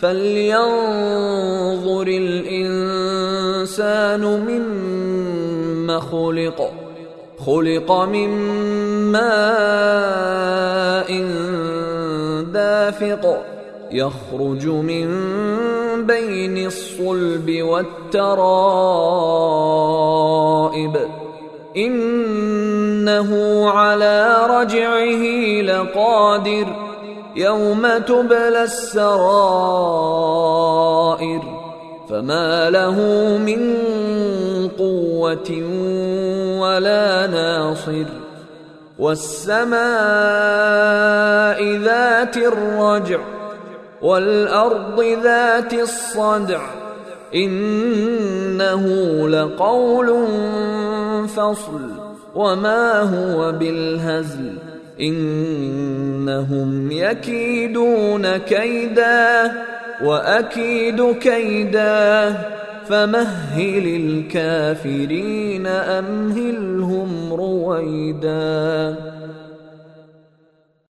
فلينظر الانسان مما خلق خلق من ماء دافق يخرج من بين الصلب والترائب انه على رجعه لقادر يوم تبلى السرائر فما له من قوة ولا ناصر والسماء ذات الرجع والأرض ذات الصدع إنه لقول فصل وما هو بالهزل إنهم يكيدون كيدا وأكيد كيدا فمهل الكافرين أمهلهم رويدا